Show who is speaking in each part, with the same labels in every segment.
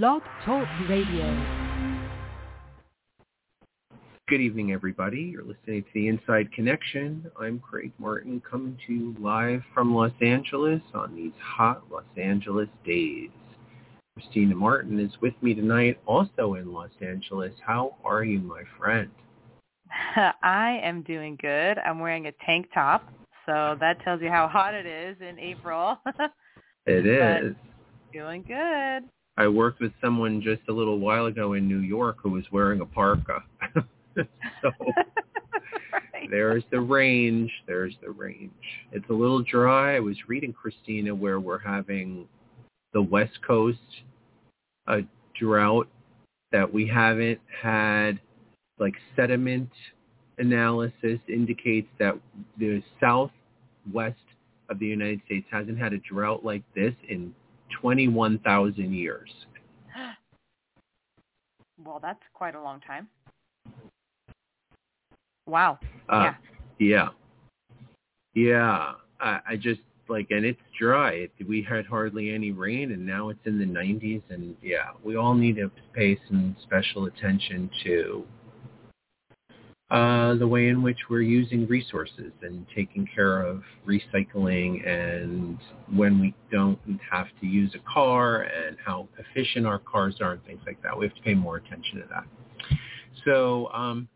Speaker 1: Blog Talk Radio.
Speaker 2: Good evening, everybody. You're listening to The Inside Connection. I'm Craig Martin coming to you live from Los Angeles on these hot Los Angeles days. Christina Martin is with me tonight, also in Los Angeles. How are you, my friend?
Speaker 3: I am doing good. I'm wearing a tank top, so that tells you how hot it is in April.
Speaker 2: It is.
Speaker 3: doing good.
Speaker 2: I worked with someone just a little while ago in New York who was wearing a parka. so
Speaker 3: right.
Speaker 2: there's the range. There's the range. It's a little dry. I was reading Christina where we're having the West Coast a drought that we haven't had like sediment analysis indicates that the southwest of the United States hasn't had a drought like this in 21,000 years.
Speaker 3: Well, that's quite a long time. Wow.
Speaker 2: Uh,
Speaker 3: yeah.
Speaker 2: Yeah. Yeah. I, I just like, and it's dry. It, we had hardly any rain, and now it's in the 90s. And yeah, we all need to pay some special attention to uh, the way in which we're using resources and taking care of recycling and when we don't have to use a car and how efficient our cars are and things like that. We have to pay more attention to that. So um,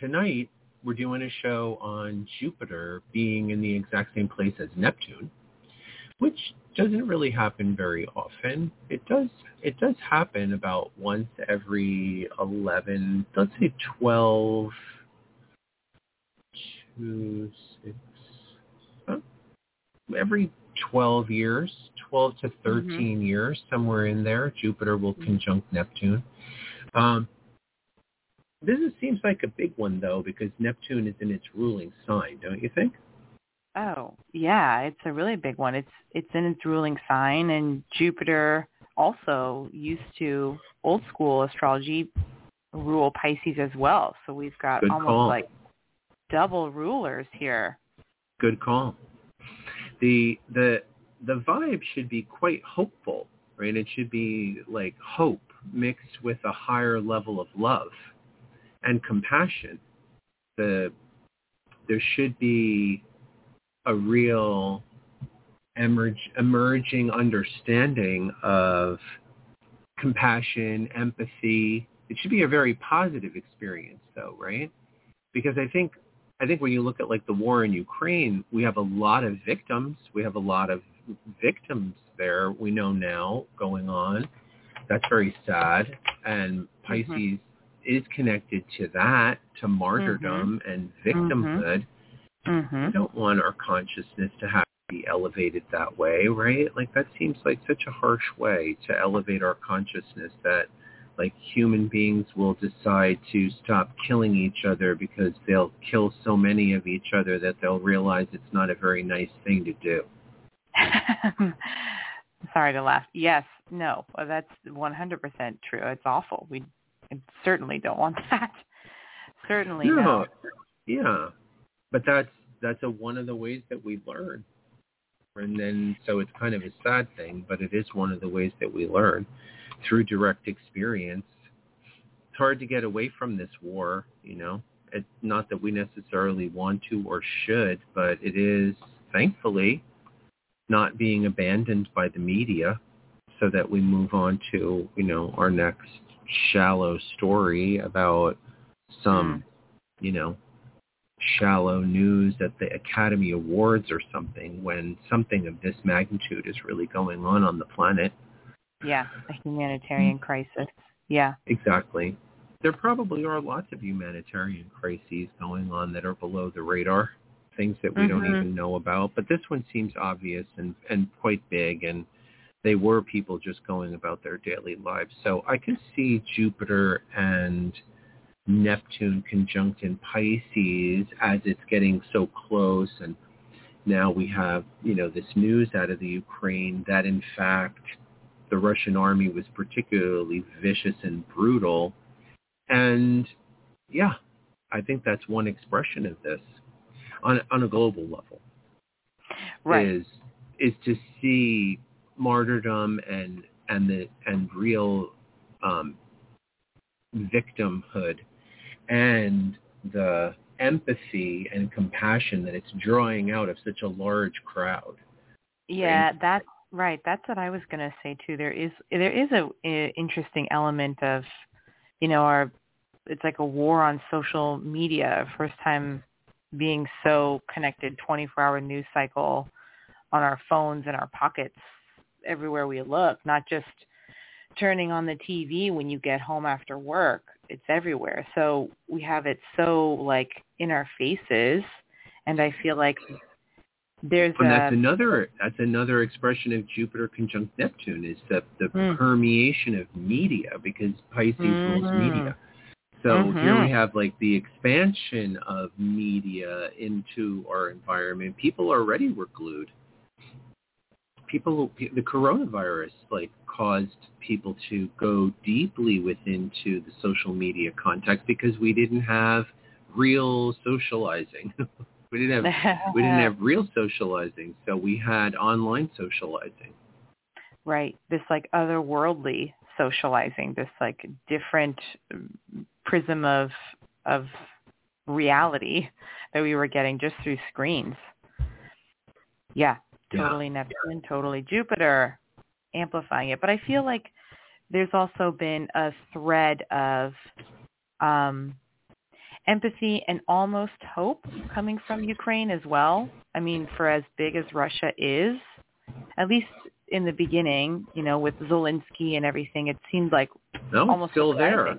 Speaker 2: tonight we're doing a show on Jupiter being in the exact same place as Neptune, which doesn't really happen very often. It does it does happen about once every 11, let's say 12, two, six, huh? every 12 years, 12 to 13 years, somewhere in there, Jupiter will conjunct Neptune. Um, this seems like a big one, though, because Neptune is in its ruling sign, don't you think?
Speaker 3: Oh, yeah, it's a really big one. It's it's in its ruling sign and Jupiter also used to old school astrology rule Pisces as well. So we've got
Speaker 2: Good
Speaker 3: almost
Speaker 2: call.
Speaker 3: like double rulers here.
Speaker 2: Good call. The the the vibe should be quite hopeful, right? It should be like hope mixed with a higher level of love and compassion. The there should be a real emerge, emerging understanding of compassion, empathy. It should be a very positive experience though, right? Because I think I think when you look at like the war in Ukraine, we have a lot of victims. We have a lot of victims there we know now going on. That's very sad. And mm-hmm. Pisces is connected to that, to martyrdom mm-hmm. and victimhood. Mm-hmm. I
Speaker 3: Mhm.
Speaker 2: don't want our consciousness to have to be elevated that way, right? Like that seems like such a harsh way to elevate our consciousness that like human beings will decide to stop killing each other because they'll kill so many of each other that they'll realize it's not a very nice thing to do.
Speaker 3: Sorry to laugh. Yes, no, well, that's 100% true. It's awful. We certainly don't want that. Certainly
Speaker 2: no.
Speaker 3: not.
Speaker 2: Yeah. But that's that's a one of the ways that we learn. And then so it's kind of a sad thing, but it is one of the ways that we learn through direct experience. It's hard to get away from this war, you know. It's not that we necessarily want to or should, but it is thankfully not being abandoned by the media so that we move on to, you know, our next shallow story about some, hmm. you know, shallow news at the Academy Awards or something when something of this magnitude is really going on on the planet.
Speaker 3: Yeah, a humanitarian crisis. Yeah.
Speaker 2: Exactly. There probably are lots of humanitarian crises going on that are below the radar, things that we don't
Speaker 3: Mhm.
Speaker 2: even know about. But this one seems obvious and, and quite big, and they were people just going about their daily lives. So I can see Jupiter and Neptune conjunct in Pisces as it's getting so close and now we have, you know, this news out of the Ukraine that in fact the Russian army was particularly vicious and brutal. And yeah, I think that's one expression of this on on a global level
Speaker 3: Right.
Speaker 2: is is to see martyrdom and and the and real um, victimhood and the empathy and compassion that it's drawing out of such a large crowd.
Speaker 3: Yeah,
Speaker 2: Right.
Speaker 3: that's right. That's what I was going to say too. There is there is a, a interesting element of, you know, our it's like a war on social media. First time being so connected, 24-hour news cycle on our phones and our pockets everywhere we look, not just turning on the TV when you get home after work. It's everywhere. So we have it so like in our faces and I feel like there's
Speaker 2: And
Speaker 3: a
Speaker 2: that's another that's another expression of Jupiter conjunct Neptune is that the
Speaker 3: Mm.
Speaker 2: permeation of media because Pisces rules
Speaker 3: Mhm.
Speaker 2: media. So here
Speaker 3: Mhm.
Speaker 2: we have like the expansion of media into our environment. People already were glued. People, the coronavirus like caused people to go deeply within to the social media context because we didn't have real socializing. we didn't have we didn't have real socializing, so we had online socializing.
Speaker 3: right this like otherworldly socializing this like different prism of of reality that we were getting just through screens yeah
Speaker 2: Yeah.
Speaker 3: totally neptune totally jupiter amplifying it but i feel like there's also been a thread of um empathy and almost hope coming from ukraine as well i mean for as big as russia is at least in the beginning, you know, with Zelensky and everything, it seemed like
Speaker 2: No,
Speaker 3: almost
Speaker 2: still there.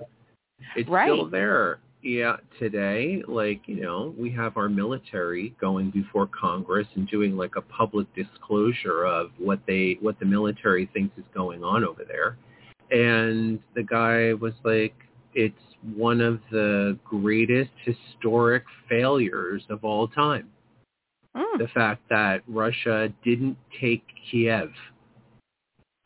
Speaker 2: It's
Speaker 3: Right.
Speaker 2: still there. Yeah, today, like, you know, we have our military going before Congress and doing like a public disclosure of what they what the military thinks is going on over there. And the guy was like it's one of the greatest historic failures of all time.
Speaker 3: Mm.
Speaker 2: The fact that Russia didn't take Kiev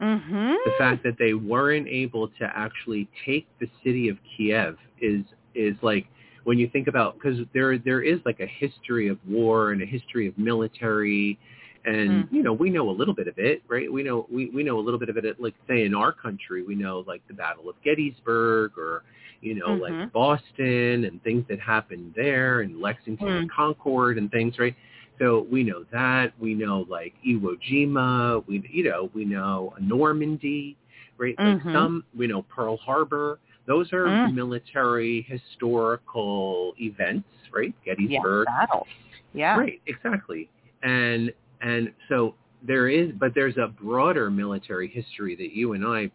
Speaker 3: Mhm.
Speaker 2: the fact that they weren't able to actually take the city of Kiev is is like when you think about because there there is like a history of war and a history of military and
Speaker 3: Mm.
Speaker 2: you know we know a little bit of it right we know we we know a little bit of it like say in our country we know like the battle of gettysburg or you know like
Speaker 3: Mhm.
Speaker 2: boston and things that happened there and lexington and concord and things right so we know that we know like iwo jima we you know we know normandy right like
Speaker 3: Mhm.
Speaker 2: some we know pearl harbor those are
Speaker 3: Mm.
Speaker 2: military historical events right Gettysburg.
Speaker 3: yeah, battle. Yeah.
Speaker 2: Right, exactly. And and so there is but there's a broader military history that you and I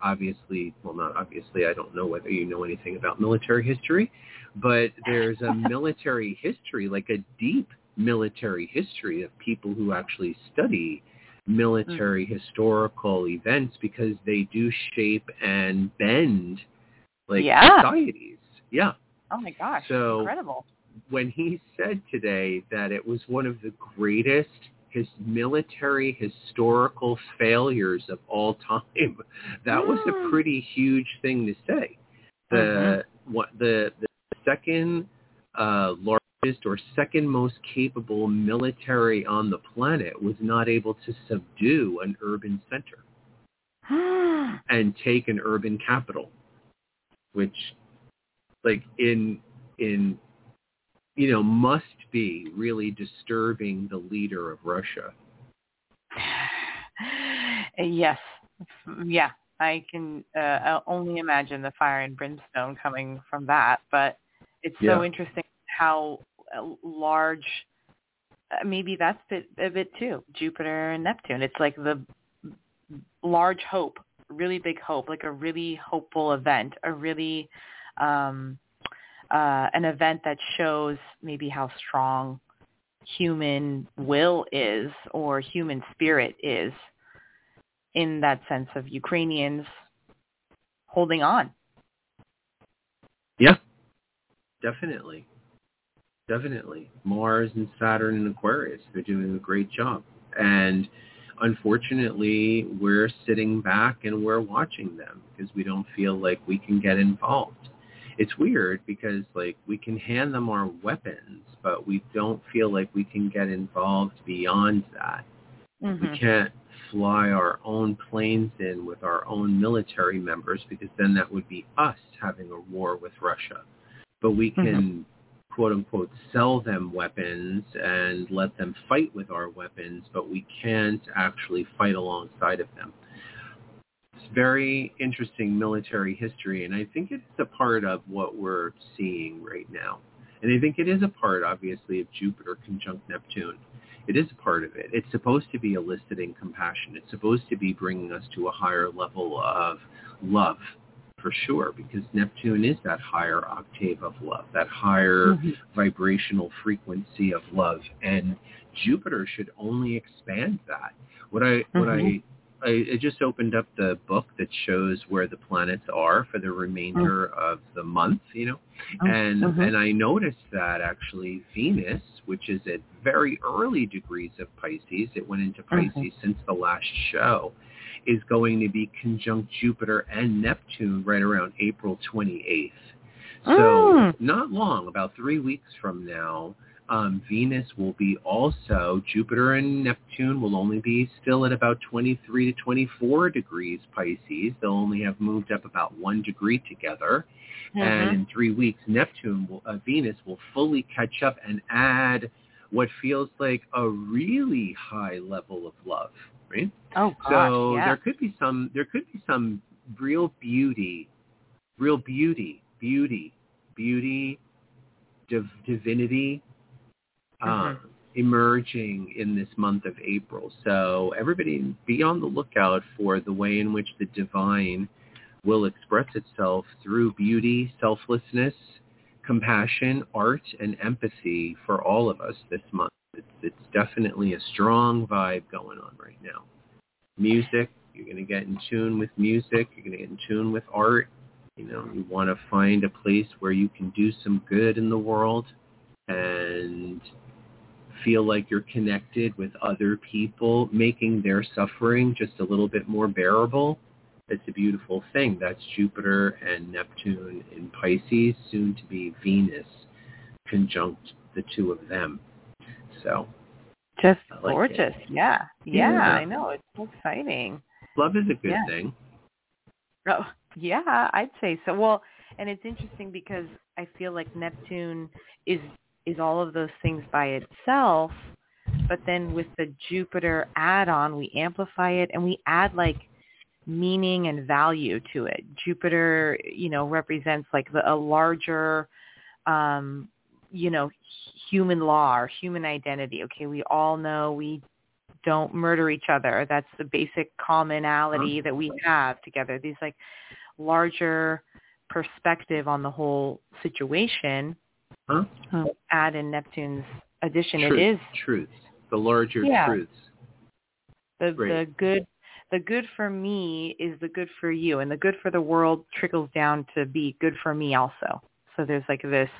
Speaker 2: obviously well not obviously I don't know whether you know anything about military history, but there's a military history, like a deep military history of people who actually study military historical events because they do shape and bend like
Speaker 3: Yeah.
Speaker 2: societies. Yeah
Speaker 3: Oh my gosh.
Speaker 2: So-
Speaker 3: Incredible.
Speaker 2: when he said today that it was one of the greatest his military historical failures of all time, that was a
Speaker 3: Mm.
Speaker 2: pretty huge thing to say. The what the the second uh, largest or second most capable military on the planet was not able to subdue an urban center and take an urban capital, which, like in in, you know, must be really disturbing the leader of Russia.
Speaker 3: yes. Yeah. I can uh, I'll only imagine the fire and brimstone coming from that, but it's so interesting how uh, large uh, maybe that's bit, a bit too. Jupiter and Neptune. It's like the large hope, really big hope, like a really hopeful event, a really um uh an event that shows maybe how strong human will is or human spirit is in that sense of Ukrainians holding on.
Speaker 2: Yeah, definitely. Definitely. Mars and Saturn and Aquarius, they're doing a great job. And unfortunately, we're sitting back and we're watching them because we don't feel like we can get involved. It's weird because like we can hand them our weapons, but we don't feel like we can get involved beyond that.
Speaker 3: Mm-hmm.
Speaker 2: We can't fly our own planes in with our own military members because then that would be us having a war with Russia. But we can mm-hmm quote unquote sell them weapons and let them fight with our weapons, but we can't actually fight alongside of them. It's very interesting military history, and I think it's a part of what we're seeing right now. And I think it is a part, obviously, of Jupiter conjunct Neptune. It is a part of it. It's supposed to be eliciting compassion. It's supposed to be bringing us to a higher level of love for sure because Neptune is that higher octave of love, that higher mm-hmm. vibrational frequency of love. And Jupiter should only expand that. What I mm-hmm. what I. I, I just opened up the book that shows where the planets are for the remainder mm-hmm. of the month, you know, oh, and mm-hmm. and I noticed that actually Venus, which is at very early degrees of Pisces, it went into mm-hmm. Pisces since the last show, is going to be conjunct Jupiter and Neptune right around April 28th. So mm. not long, about three weeks from now, um, Venus will be also, Jupiter and Neptune will only be still at about 23 to 24 degrees Pisces. They'll only have moved up about one degree together. Mm-hmm. And in three weeks, Neptune, will, uh, Venus will fully catch up and add what feels like a really high level of love, right?
Speaker 3: Oh gosh,
Speaker 2: so
Speaker 3: yeah.
Speaker 2: there could be some there could be some real beauty, real beauty, beauty, beauty, div- divinity uh, mm-hmm. emerging in this month of April. So everybody be on the lookout for the way in which the divine will express itself through beauty, selflessness, compassion, art, and empathy for all of us this month. It's, it's definitely a strong vibe going on right now. Music, you're going to get in tune with music. You're going to get in tune with art. You know, you want to find a place where you can do some good in the world and feel like you're connected with other people, making their suffering just a little bit more bearable it's a beautiful thing. That's Jupiter and Neptune in Pisces, soon to be Venus, conjunct the two of them. So
Speaker 3: just like gorgeous. Yeah. yeah. yeah. I know. It's so exciting.
Speaker 2: Love is a good yeah. thing.
Speaker 3: Oh, yeah, I'd say so. Well, and it's interesting because I feel like Neptune is is all of those things by itself, but then with the Jupiter add-on, we amplify it and we add like meaning and value to it. Jupiter, you know, represents like the, a larger, um, you know, human law or human identity. Okay, we all know we don't murder each other. That's the basic commonality that we have together. These like larger perspective on the whole situation.
Speaker 2: Huh?
Speaker 3: Um, add in Neptune's addition.
Speaker 2: Truth,
Speaker 3: it is
Speaker 2: truths, the larger
Speaker 3: yeah.
Speaker 2: truths.
Speaker 3: The the good the good for me is the good for you and the good for the world trickles down to be good for me also. So there's like this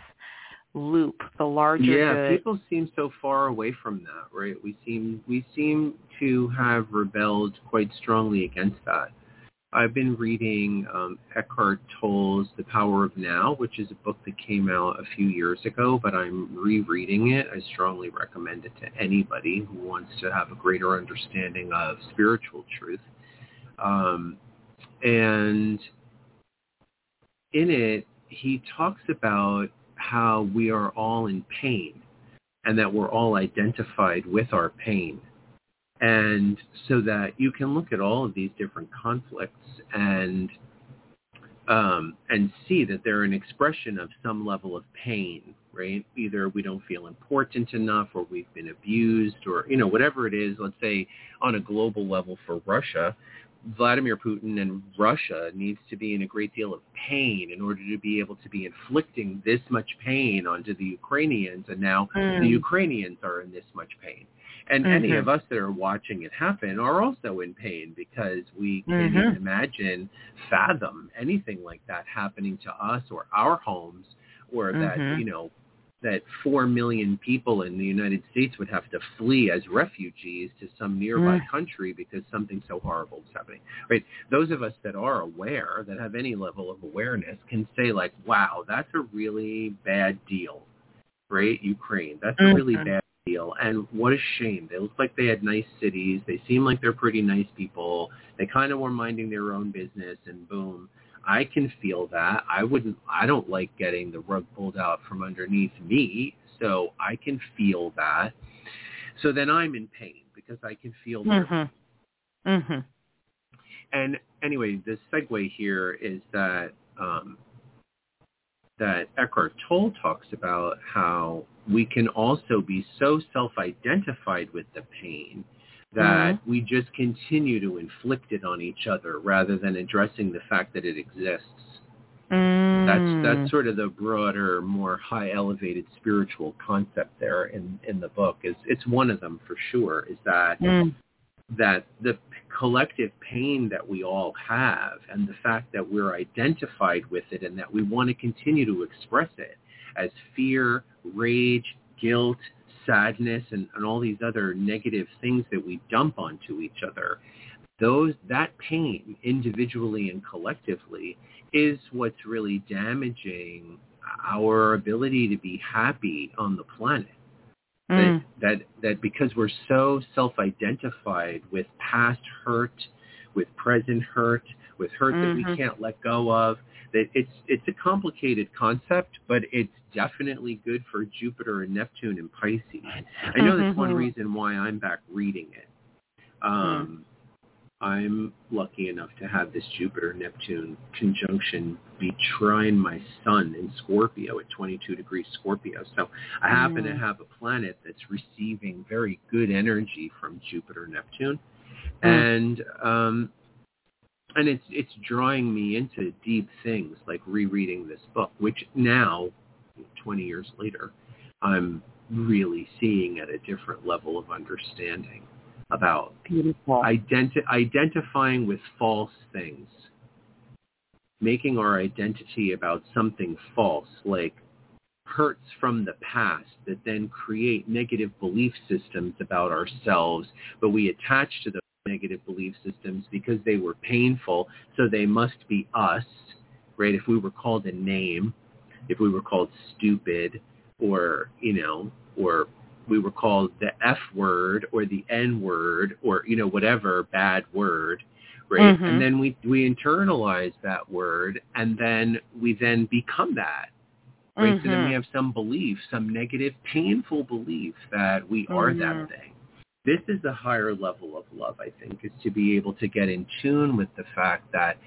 Speaker 3: loop, the larger
Speaker 2: Yeah,
Speaker 3: good.
Speaker 2: people seem so far away from that, right? We seem we seem to have rebelled quite strongly against that. I've been reading um, Eckhart Tolle's The Power of Now, which is a book that came out a few years ago, but I'm rereading it. I strongly recommend it to anybody who wants to have a greater understanding of spiritual truth. Um, and in it, he talks about how we are all in pain and that we're all identified with our pain and so that you can look at all of these different conflicts and um, and see that they're an expression of some level of pain, right? Either we don't feel important enough or we've been abused or, you know, whatever it is, let's say on a global level for Russia, Vladimir Putin and Russia needs to be in a great deal of pain in order to be able to be inflicting this much pain onto the Ukrainians. And now mm. the Ukrainians are in this much pain. And mm-hmm. any of us that are watching it happen are also in pain because we can't mm-hmm. even imagine, fathom anything like that happening to us or our homes or mm-hmm. that, you know, that 4 million people in the United States would have to flee as refugees to some nearby mm. country because something so horrible is happening. Right? Those of us that are aware, that have any level of awareness, can say like, wow, that's a really bad deal. Right? Ukraine. That's a really mm-hmm. bad deal. And what a shame. They look like they had nice cities. They seem like they're pretty nice people. They kind of were minding their own business and boom. I can feel that. I wouldn't I don't like getting the rug pulled out from underneath me, so I can feel that. So then I'm in pain because I can feel that.
Speaker 3: Mhm. Mhm.
Speaker 2: and anyway, the segue here is that um, that Eckhart Tolle talks about how we can also be so self-identified with the pain that we just continue to inflict it on each other rather than addressing the fact that it exists.
Speaker 3: Mm.
Speaker 2: That's that's sort of the broader, more high elevated spiritual concept there in in the book. Is it's one of them for sure. Is that
Speaker 3: Mm.
Speaker 2: that the collective pain that we all have and the fact that we're identified with it and that we want to continue to express it as fear, rage, guilt, sadness, and, and all these other negative things that we dump onto each other, those that pain individually and collectively is what's really damaging our ability to be happy on the planet
Speaker 3: Mm.
Speaker 2: that, that that because we're so self-identified with past hurt, with present hurt, with hurt that
Speaker 3: Mhm.
Speaker 2: we can't let go of, that it's it's a complicated concept, but it's definitely good for Jupiter and Neptune and Pisces. I know that's one
Speaker 3: Mhm.
Speaker 2: reason why I'm back reading it. Um, I'm lucky enough to have this Jupiter-Neptune conjunction be trine my sun in Scorpio at 22 degrees Scorpio. So I happen to
Speaker 3: Mm.
Speaker 2: have a planet that's receiving very good energy from Jupiter-Neptune.
Speaker 3: Mm.
Speaker 2: And um, and it's it's drawing me into deep things like rereading this book, which now, 20 years later, I'm really seeing at a different level of understanding about identi- identifying with false things, making our identity about something false, like hurts from the past that then create negative belief systems about ourselves, but we attach to those negative belief systems because they were painful, so they must be us, right? If we were called a name, if we were called stupid, or, you know, or we were called the F word or the N word or, you know, whatever bad word, right?
Speaker 3: Mhm.
Speaker 2: And then we, we internalize that word and then we then become that, right? So then we
Speaker 3: Mhm.
Speaker 2: have some belief, some negative, painful belief that we are
Speaker 3: Mhm.
Speaker 2: that thing. This is a higher level of love, I think, is to be able to get in tune with the fact that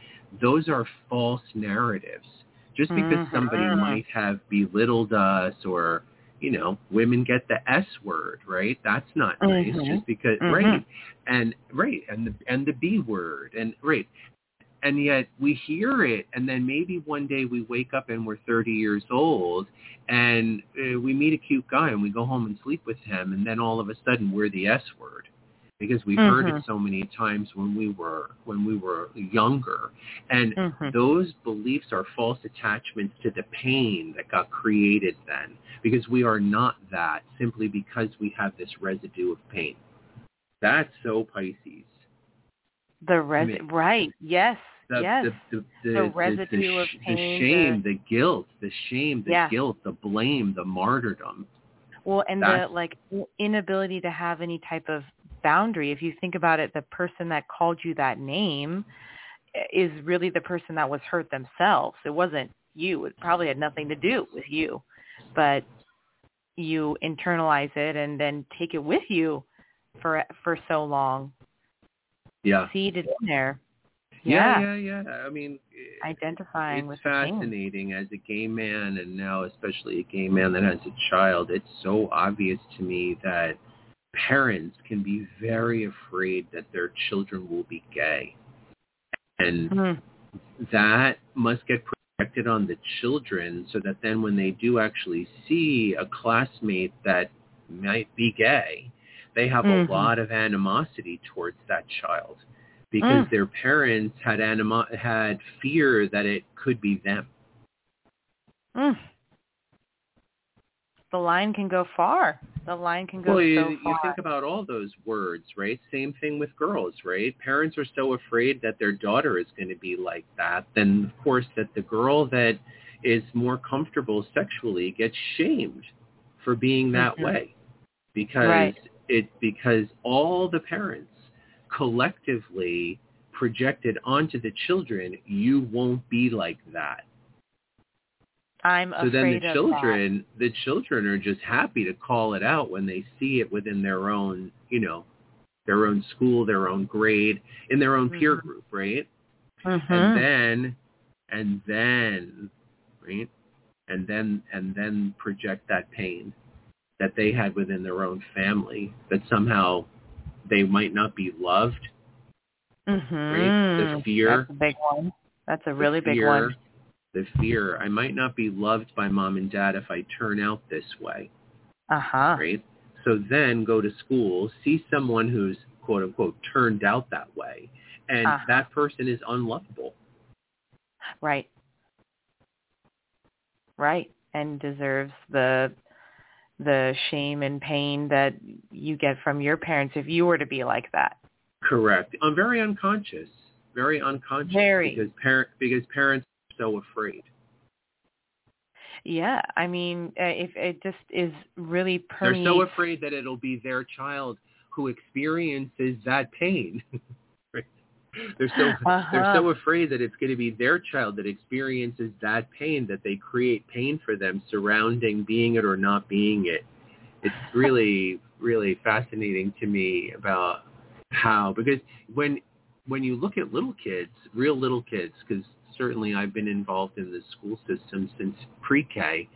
Speaker 2: those are false narratives. Just because somebody
Speaker 3: Mhm.
Speaker 2: might have belittled us or, you know, women get the S word, right? That's not nice.
Speaker 3: Mhm.
Speaker 2: Just because,
Speaker 3: Mhm.
Speaker 2: right? And right, and the and the B word, and right, and yet we hear it, and then maybe one day we wake up and we're 30 years old, and uh, we meet a cute guy and we go home and sleep with him, and then all of a sudden we're the S word because we've heard
Speaker 3: Mhm.
Speaker 2: it so many times when we were when we were younger, and
Speaker 3: Mhm.
Speaker 2: those beliefs are false attachments to the pain that got created then because we are not that simply because we have this residue of pain. That's so Pisces.
Speaker 3: The res-
Speaker 2: mean,
Speaker 3: right. Yes.
Speaker 2: The,
Speaker 3: yes.
Speaker 2: the, the, the,
Speaker 3: residue of
Speaker 2: sh- the shame, the guilt, the shame, the
Speaker 3: Yeah.
Speaker 2: guilt, the blame, the martyrdom.
Speaker 3: Well, and
Speaker 2: That's-
Speaker 3: the like inability to have any type of boundary. If you think about it, the person that called you that name eh, is really the person that was hurt themselves. It wasn't you. It probably had nothing to do with you, but you internalize it and then take it with you for for so long.
Speaker 2: Yeah.
Speaker 3: Seeded in there.
Speaker 2: Yeah,
Speaker 3: Yeah.
Speaker 2: yeah, yeah. I mean, it-
Speaker 3: Identifying
Speaker 2: it's
Speaker 3: with
Speaker 2: fascinating as a gay man and now especially a gay man that has a child it's so obvious to me that parents can be very afraid that their children will be gay and
Speaker 3: Mhm.
Speaker 2: that must get projected on the children so that then when they do actually see a classmate that might be gay they have
Speaker 3: Mhm.
Speaker 2: a lot of animosity towards that child because
Speaker 3: Mm.
Speaker 2: their parents had animo- had fear that it could be them.
Speaker 3: Mm. The line can go far. The line can go
Speaker 2: Well, you,
Speaker 3: so far.
Speaker 2: you think about all those words, right? Same thing with girls, right? Parents are so afraid that their daughter is going to be like that, then of course that the girl that is more comfortable sexually gets shamed for being that
Speaker 3: Mhm.
Speaker 2: way. because
Speaker 3: Right.
Speaker 2: It because all the parents collectively projected onto the children, you won't be like that.
Speaker 3: I'm
Speaker 2: So then the
Speaker 3: of
Speaker 2: children, the children are just happy to call it out when they see it within their own, you know, their own school, their own grade, in their own peer
Speaker 3: Mhm.
Speaker 2: group, right?
Speaker 3: Mhm.
Speaker 2: And then, and then, right? And then, and then project that pain that they had within their own family that somehow they might not be loved.
Speaker 3: Mm-hmm. Right?
Speaker 2: The fear.
Speaker 3: That's a big one. That's a really big
Speaker 2: fear,
Speaker 3: one.
Speaker 2: The fear, I might not be loved by mom and dad if I turn out this way.
Speaker 3: Uh huh.
Speaker 2: right? So then go to school, see someone who's quote unquote turned out that way, and
Speaker 3: Uh-huh.
Speaker 2: that person is unlovable.
Speaker 3: Right. Right. And deserves the the shame and pain that you get from your parents if you were to be like that.
Speaker 2: Correct. I'm very unconscious, very unconscious
Speaker 3: Very.
Speaker 2: because parent because parents are so afraid.
Speaker 3: Yeah, I mean, uh, if it just is really
Speaker 2: They're so afraid that it'll be their child who experiences that pain. They're so they're
Speaker 3: Uh-huh.
Speaker 2: so afraid that it's going to be their child that experiences that pain that they create pain for them surrounding being it or not being it. It's really really fascinating to me about how because when when you look at little kids, real little kids, because certainly I've been involved in the school system since pre-K,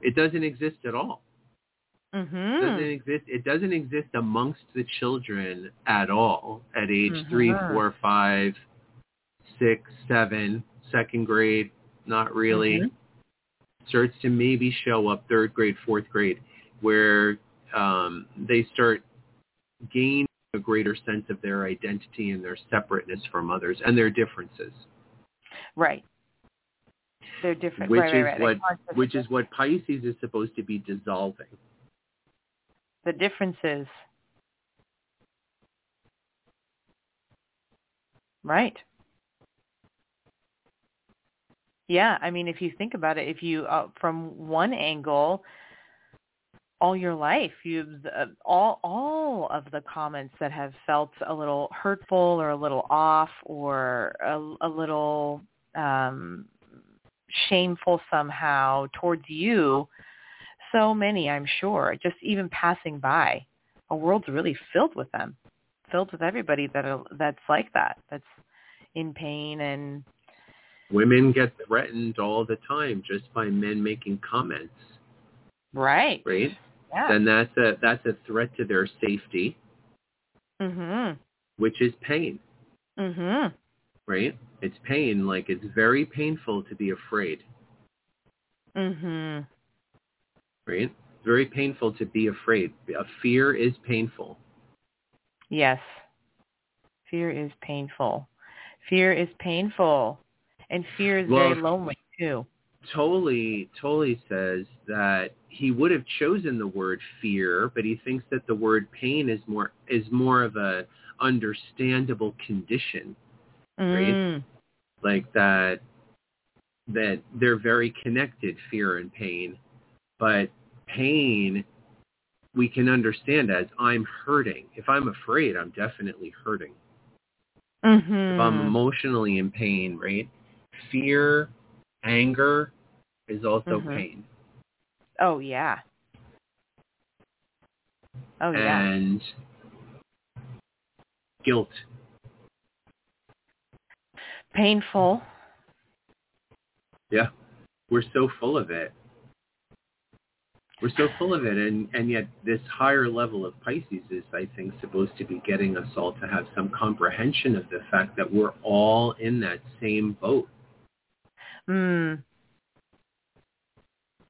Speaker 2: it doesn't exist at all doesn't
Speaker 3: Mhm.
Speaker 2: exist. It doesn't exist amongst the children at all at age three,
Speaker 3: Mhm.
Speaker 2: four, five, six, seven, second grade. Not really.
Speaker 3: Mhm.
Speaker 2: Starts to maybe show up third grade, fourth grade, where um, they start gaining a greater sense of their identity and their separateness from others and their differences,
Speaker 3: Right. They're different.
Speaker 2: which
Speaker 3: right, right,
Speaker 2: is
Speaker 3: right.
Speaker 2: what which is what Pisces is supposed to be dissolving.
Speaker 3: The differences. Right. Yeah, I mean, if you think about it, if you uh, from one angle, all your life, you've uh, all all of the comments that have felt a little hurtful or a little off or a, a little um, shameful somehow towards you. So many, I'm sure, just even passing by, a world's really filled with them, filled with everybody that are, that's like that, that's in pain and
Speaker 2: Women get threatened all the time just by men making comments,
Speaker 3: right.
Speaker 2: right?
Speaker 3: Yeah.
Speaker 2: Then that's a that's a threat to their safety,
Speaker 3: mhm.
Speaker 2: which is pain,
Speaker 3: Mhm.
Speaker 2: right? It's pain. Like it's very painful to be afraid,
Speaker 3: Mhm.
Speaker 2: Right? It's very painful to be afraid. A fear is painful.
Speaker 3: Yes. Fear is painful. Fear is painful. And fear is
Speaker 2: Well,
Speaker 3: very lonely too.
Speaker 2: Totally, totally says that he would have chosen the word fear, but he thinks that the word pain is more is more of a understandable condition, Right.
Speaker 3: Mm.
Speaker 2: like that that they're very connected, fear and pain. But pain we can understand as I'm hurting. If I'm afraid, I'm definitely hurting.
Speaker 3: Mhm.
Speaker 2: If I'm emotionally in pain, right? Fear, anger is also
Speaker 3: Mhm.
Speaker 2: pain.
Speaker 3: Oh yeah. Oh yeah.
Speaker 2: and guilt.
Speaker 3: Painful.
Speaker 2: Yeah. We're so full of it. We're so full of it and, and yet this higher level of Pisces is I think supposed to be getting us all to have some comprehension of the fact that we're all in that same boat.
Speaker 3: Mm.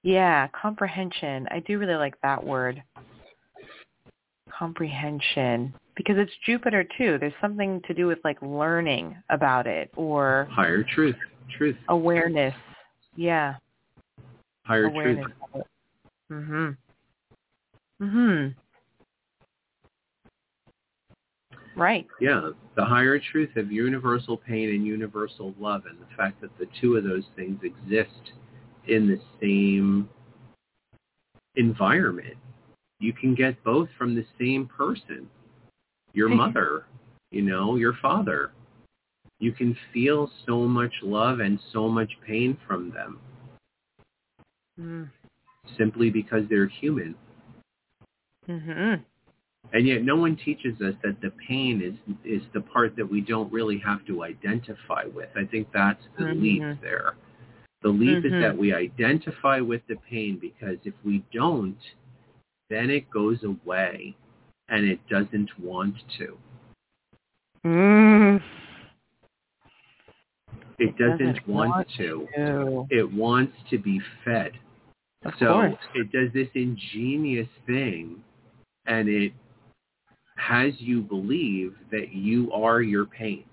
Speaker 3: Yeah, comprehension. I do really like that word. Comprehension. Because it's Jupiter too. There's something to do with like learning about it or
Speaker 2: Higher truth. Truth.
Speaker 3: awareness. Yeah.
Speaker 2: Higher
Speaker 3: awareness
Speaker 2: truth.
Speaker 3: Mhm. Mhm. Right.
Speaker 2: Yeah. The higher truth of universal pain and universal love and the fact that the two of those things exist in the same environment you can get both from the same person. Your mother, you know, your father. You can feel so much love and so much pain from them
Speaker 3: Mm.
Speaker 2: Simply because they're human.
Speaker 3: Mhm.
Speaker 2: And yet no one teaches us that the pain is is the part that we don't really have to identify with. I think that's the
Speaker 3: Mhm.
Speaker 2: leap there. The leap is
Speaker 3: Mhm.
Speaker 2: that we identify with the pain because if we don't, then it goes away and it doesn't want to.
Speaker 3: Mm.
Speaker 2: It doesn't,
Speaker 3: doesn't
Speaker 2: want,
Speaker 3: want
Speaker 2: to.
Speaker 3: to.
Speaker 2: It wants to be fed.
Speaker 3: Of
Speaker 2: so
Speaker 3: course.
Speaker 2: it does this ingenious thing and it has you believe that you are your pain.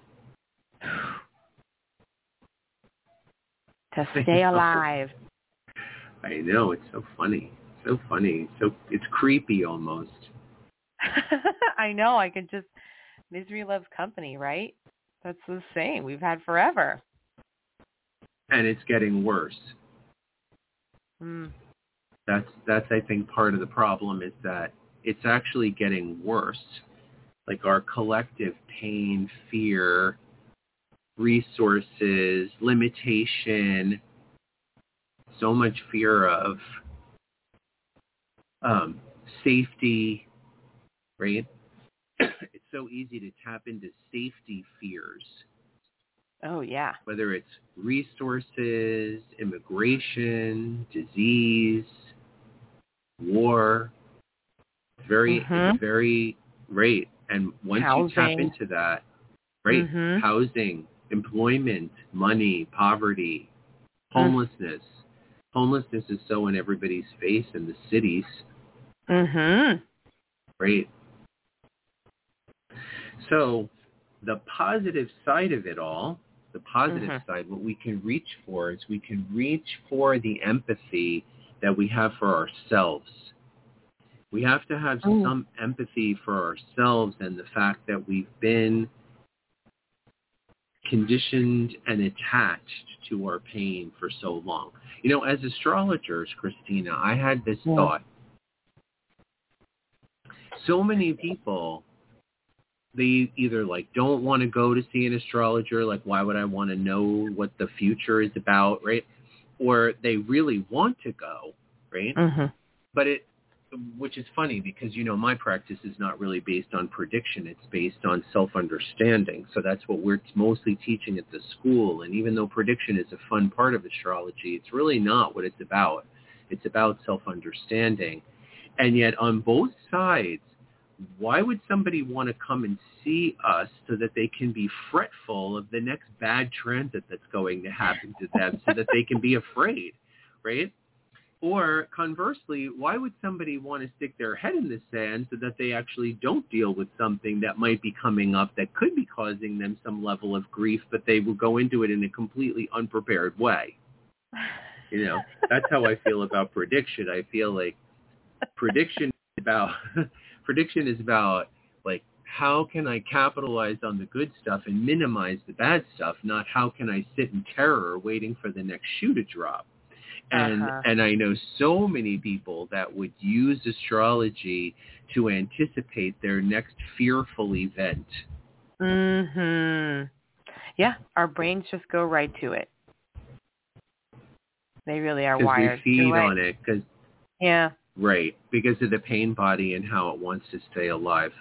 Speaker 3: To stay alive.
Speaker 2: I know, it's so funny. So funny. So it's creepy almost.
Speaker 3: I know. I could just misery loves company, right? That's the same we've had forever.
Speaker 2: And it's getting worse.
Speaker 3: Mm.
Speaker 2: That's that's I think part of the problem is that it's actually getting worse. Like our collective pain, fear, resources, limitation, so much fear of um, safety, right? it's so easy to tap into safety fears,
Speaker 3: Oh yeah.
Speaker 2: whether it's resources, immigration, disease, war. It's very,
Speaker 3: Mhm.
Speaker 2: it's very great. And once you tap into that, right,
Speaker 3: Mhm.
Speaker 2: housing, employment, money, poverty, homelessness. Homelessness is so in everybody's face in the cities,
Speaker 3: Mhm.
Speaker 2: right? So the positive side of it all, the positive
Speaker 3: Mhm.
Speaker 2: side, what we can reach for is we can reach for the empathy that we have for ourselves. We have to have
Speaker 3: Mm.
Speaker 2: some empathy for ourselves and the fact that we've been conditioned and attached to our pain for so long. You know, as astrologers, Christina, I had this
Speaker 3: Yeah.
Speaker 2: thought. So many people they either like don't want to go to see an astrologer, like why would I want to know what the future is about, right? Or they really want to go, right?
Speaker 3: Mhm.
Speaker 2: but it which is funny because you know my practice is not really based on prediction. It's based on self-understanding. So that's what we're mostly teaching at the school. And even though prediction is a fun part of astrology it's really not what it's about. It's about self-understanding. And yet on both sides why would somebody want to come and see us so that they can be fretful of the next bad transit that's going to happen to them so that they can be afraid right or conversely, why would somebody want to stick their head in the sand so that they actually don't deal with something that might be coming up that could be causing them some level of grief, but they will go into it in a completely unprepared way? You know, that's how I feel about prediction. I feel like prediction about prediction is about like how can I capitalize on the good stuff and minimize the bad stuff, not how can I sit in terror waiting for the next shoe to drop and
Speaker 3: Uh-huh.
Speaker 2: and I know so many people that would use astrology to anticipate their next fearful event.
Speaker 3: Mhm. Yeah, our brains just go right to it. They really are
Speaker 2: Because
Speaker 3: wired.
Speaker 2: we feed on it, because
Speaker 3: Yeah.
Speaker 2: Right, because of the pain body and how it wants to stay alive.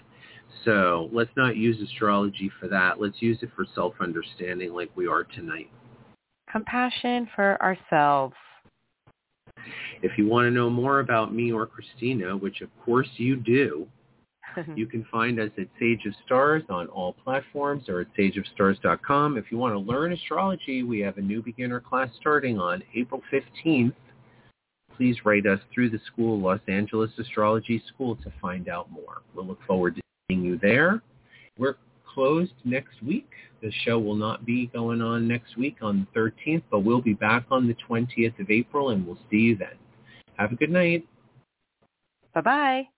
Speaker 2: So let's not use astrology for that. Let's use it for self-understanding, like we are tonight.
Speaker 3: Compassion for ourselves.
Speaker 2: If you want to know more about me or Christina, which of course you do, You can find us at Sage of Stars on all platforms or at sageofstars.com. If you want to learn astrology, we have a new beginner class starting on April 15th. Please write us through the school, Los Angeles Astrology School, to find out more. We'll look forward to seeing you there. We're closed next week. The show will not be going on next week on the 13th, but we'll be back on the 20th of April, and we'll see you then. Have a good night.
Speaker 3: Bye-bye.